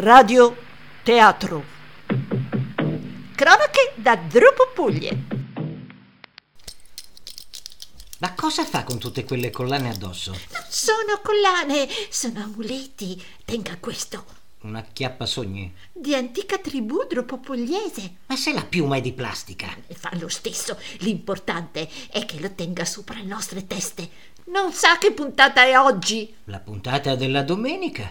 Radio Teatro. Cronache da Dropopuglie. Ma cosa fa con tutte quelle collane addosso? Non sono collane, sono amuleti. Tenga questo. Una chiappa sogni? Di antica tribù dropopugliese. Ma se la piuma è di plastica? Fa lo stesso. L'importante è che lo tenga sopra le nostre teste. Non sa che puntata è oggi? La puntata della domenica?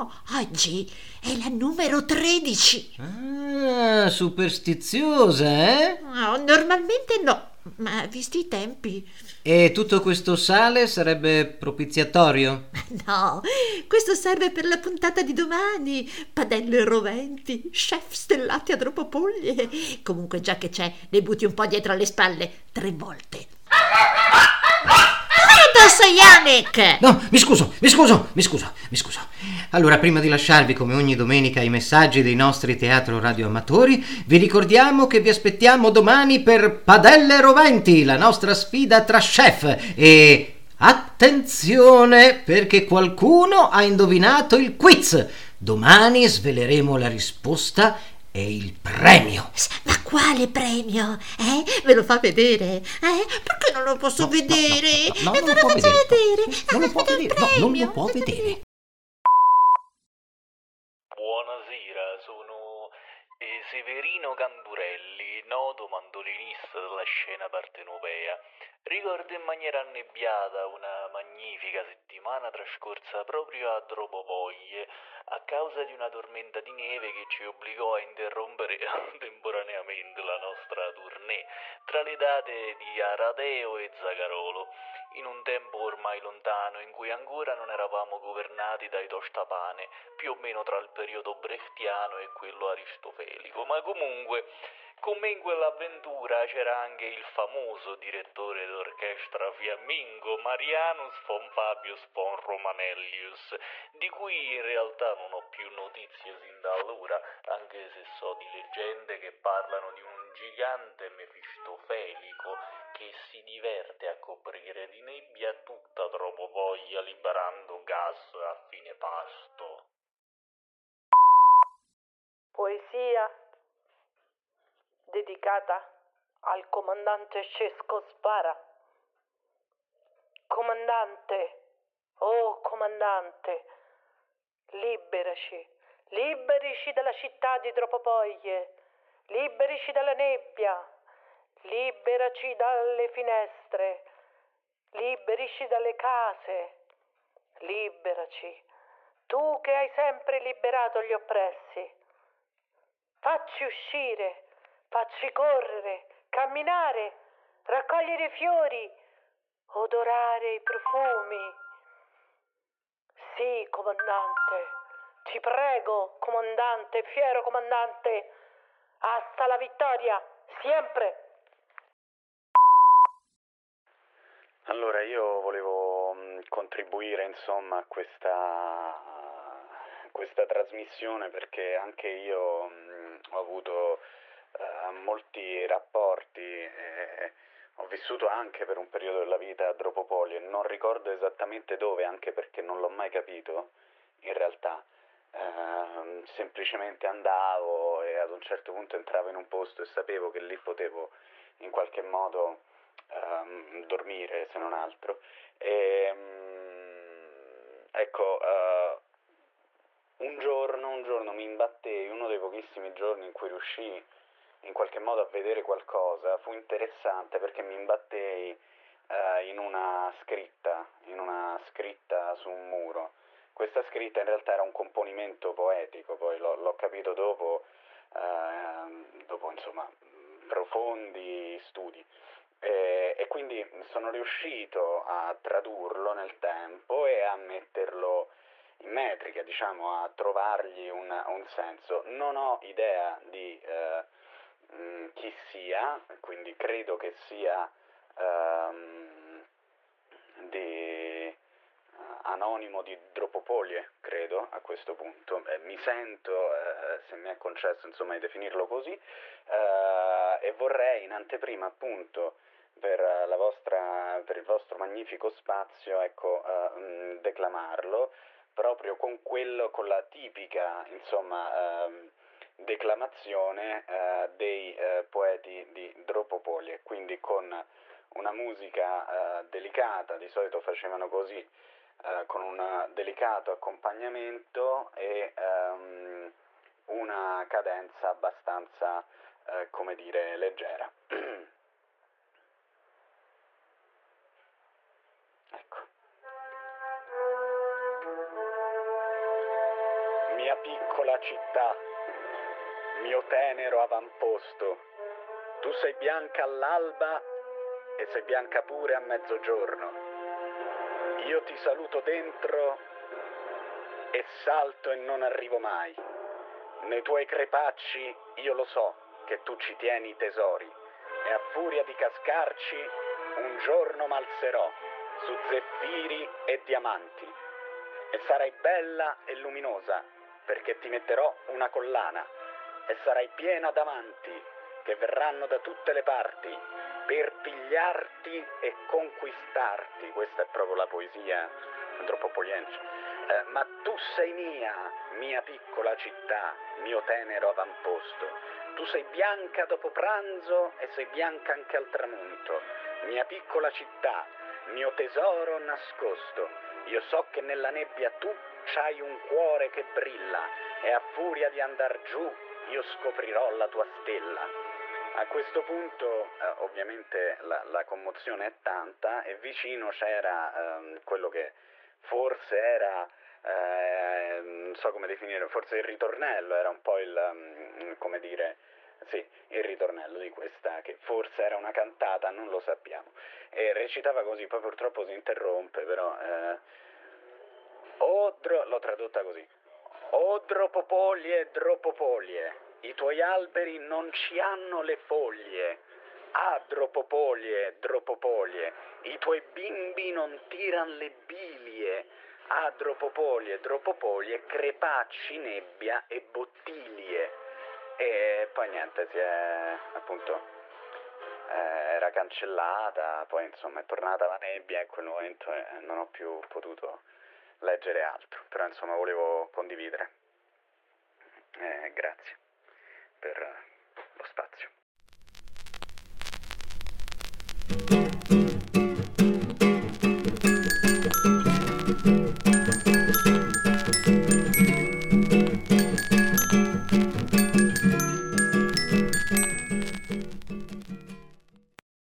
No, oggi è la numero 13. Ah, superstiziosa, eh? No, normalmente no, ma visti i tempi. E tutto questo sale sarebbe propiziatorio? No, questo serve per la puntata di domani. Padelle roventi, chef stellati a dropopoglie. Comunque, già che c'è, ne butti un po' dietro alle spalle, tre volte. Addosso, Yannick! No, mi scuso, mi scuso, mi scuso, mi scuso. Allora, prima di lasciarvi come ogni domenica i messaggi dei nostri teatro radioamatori, vi ricordiamo che vi aspettiamo domani per Padelle Roventi, la nostra sfida tra chef e Attenzione perché qualcuno ha indovinato il quiz. Domani sveleremo la risposta e il premio. Ma quale premio? Eh? Me lo fa vedere? Eh? Perché non lo posso No, no, vedere? no, no, no, E non lo faccia vedere. vedere. Non lo Ah, può vedere. No, non lo può vedere. Buonasera, sono eh, Severino Camburelli, noto mandolinista della scena partenopea. Ricordo in maniera annebbiata una magnifica settimana trascorsa proprio a Dropopoglie a causa di una tormenta di neve che ci obbligò a interrompere temporaneamente la nostra tournée tra le date di Aradeo e Zagarolo in un tempo ormai lontano in cui ancora non eravamo governati dai tostapane, più o meno tra il periodo brechtiano e quello aristotelico, ma comunque con me in quell'avventura c'era anche il famoso direttore d'orchestra fiammingo Marianus von Fabius von Romanellius, di cui in realtà non ho più notizie sin da allora, anche se so di leggende che parlano di un gigante mefistofelico che si diverte a coprire di nebbia tutta Tropopoglia liberando gas a fine pasto. Poesia dedicata al comandante Cesco Spara. Comandante, oh comandante, liberaci, liberici dalla città di Tropopoglie, liberici dalla nebbia, liberaci dalle finestre, liberici dalle case, liberaci, tu che hai sempre liberato gli oppressi. Facci uscire, facci correre, camminare, raccogliere i fiori, odorare i profumi. Sì, comandante, ti prego, comandante, fiero comandante, hasta la vittoria, sempre. Allora, io volevo mh, contribuire insomma a questa, questa trasmissione perché anche io mh, ho avuto eh, molti rapporti e ho vissuto anche per un periodo della vita a Dropopoli e non ricordo esattamente dove, anche perché non l'ho mai capito in realtà. Ehm, semplicemente andavo e ad un certo punto entravo in un posto e sapevo che lì potevo in qualche modo ehm, dormire se non altro. E, mm, ecco, eh, un giorno, un giorno mi imbattei, uno dei pochissimi giorni in cui riuscii in qualche modo a vedere qualcosa, fu interessante perché mi imbattei eh, in una scritta, in una scritta su un muro. Questa scritta in realtà era un componimento poetico, poi l'ho, l'ho capito dopo, eh, dopo insomma profondi studi. E, e quindi sono riuscito a tradurlo nel tempo e a metterlo in metrica, diciamo, a trovargli un, un senso. Non ho idea di eh, mh, chi sia, quindi credo che sia ehm, di eh, anonimo di Dropopolie, credo, a questo punto. Eh, mi sento, eh, se mi è concesso insomma di definirlo così, eh, e vorrei in anteprima appunto per, vostra, per il vostro magnifico spazio, ecco, eh, mh, declamarlo proprio con quello, con la tipica, insomma, ehm, declamazione eh, dei eh, poeti di Dropopolie, quindi con una musica eh, delicata, di solito facevano così, eh, con un delicato accompagnamento e ehm, una cadenza abbastanza, eh, come dire, leggera. ecco. Mia piccola città, mio tenero avamposto, tu sei bianca all'alba e sei bianca pure a mezzogiorno. Io ti saluto dentro e salto e non arrivo mai. Nei tuoi crepacci io lo so che tu ci tieni i tesori e a furia di cascarci un giorno malserò su zeffiri e diamanti e sarai bella e luminosa perché ti metterò una collana e sarai piena d'amanti che verranno da tutte le parti per pigliarti e conquistarti. Questa è proprio la poesia troppo poliense. Eh, ma tu sei mia, mia piccola città, mio tenero avamposto. Tu sei bianca dopo pranzo e sei bianca anche al tramonto. Mia piccola città, mio tesoro nascosto. Io so che nella nebbia tu c'hai un cuore che brilla e a furia di andar giù io scoprirò la tua stella. A questo punto eh, ovviamente la, la, commozione è tanta e vicino c'era ehm, quello che forse era, eh, non so come definire, forse il ritornello, era un po' il, um, come dire, sì, il ritornello di questa, che forse era una cantata, non lo sappiamo. E recitava così, poi purtroppo si interrompe, però... Eh, Odro, l'ho tradotta così. Odropopolie, dropopolie i tuoi alberi non ci hanno le foglie. Ah, dropopolie, dropopolie, i tuoi bimbi non tiran le bilie. Ah, dropopolie, dropopolie, crepacci, nebbia e bottiglie. E poi niente, si è appunto eh, era cancellata, poi insomma è tornata la nebbia e in quel momento eh, non ho più potuto leggere altro, però insomma volevo condividere. Eh, grazie per lo spazio.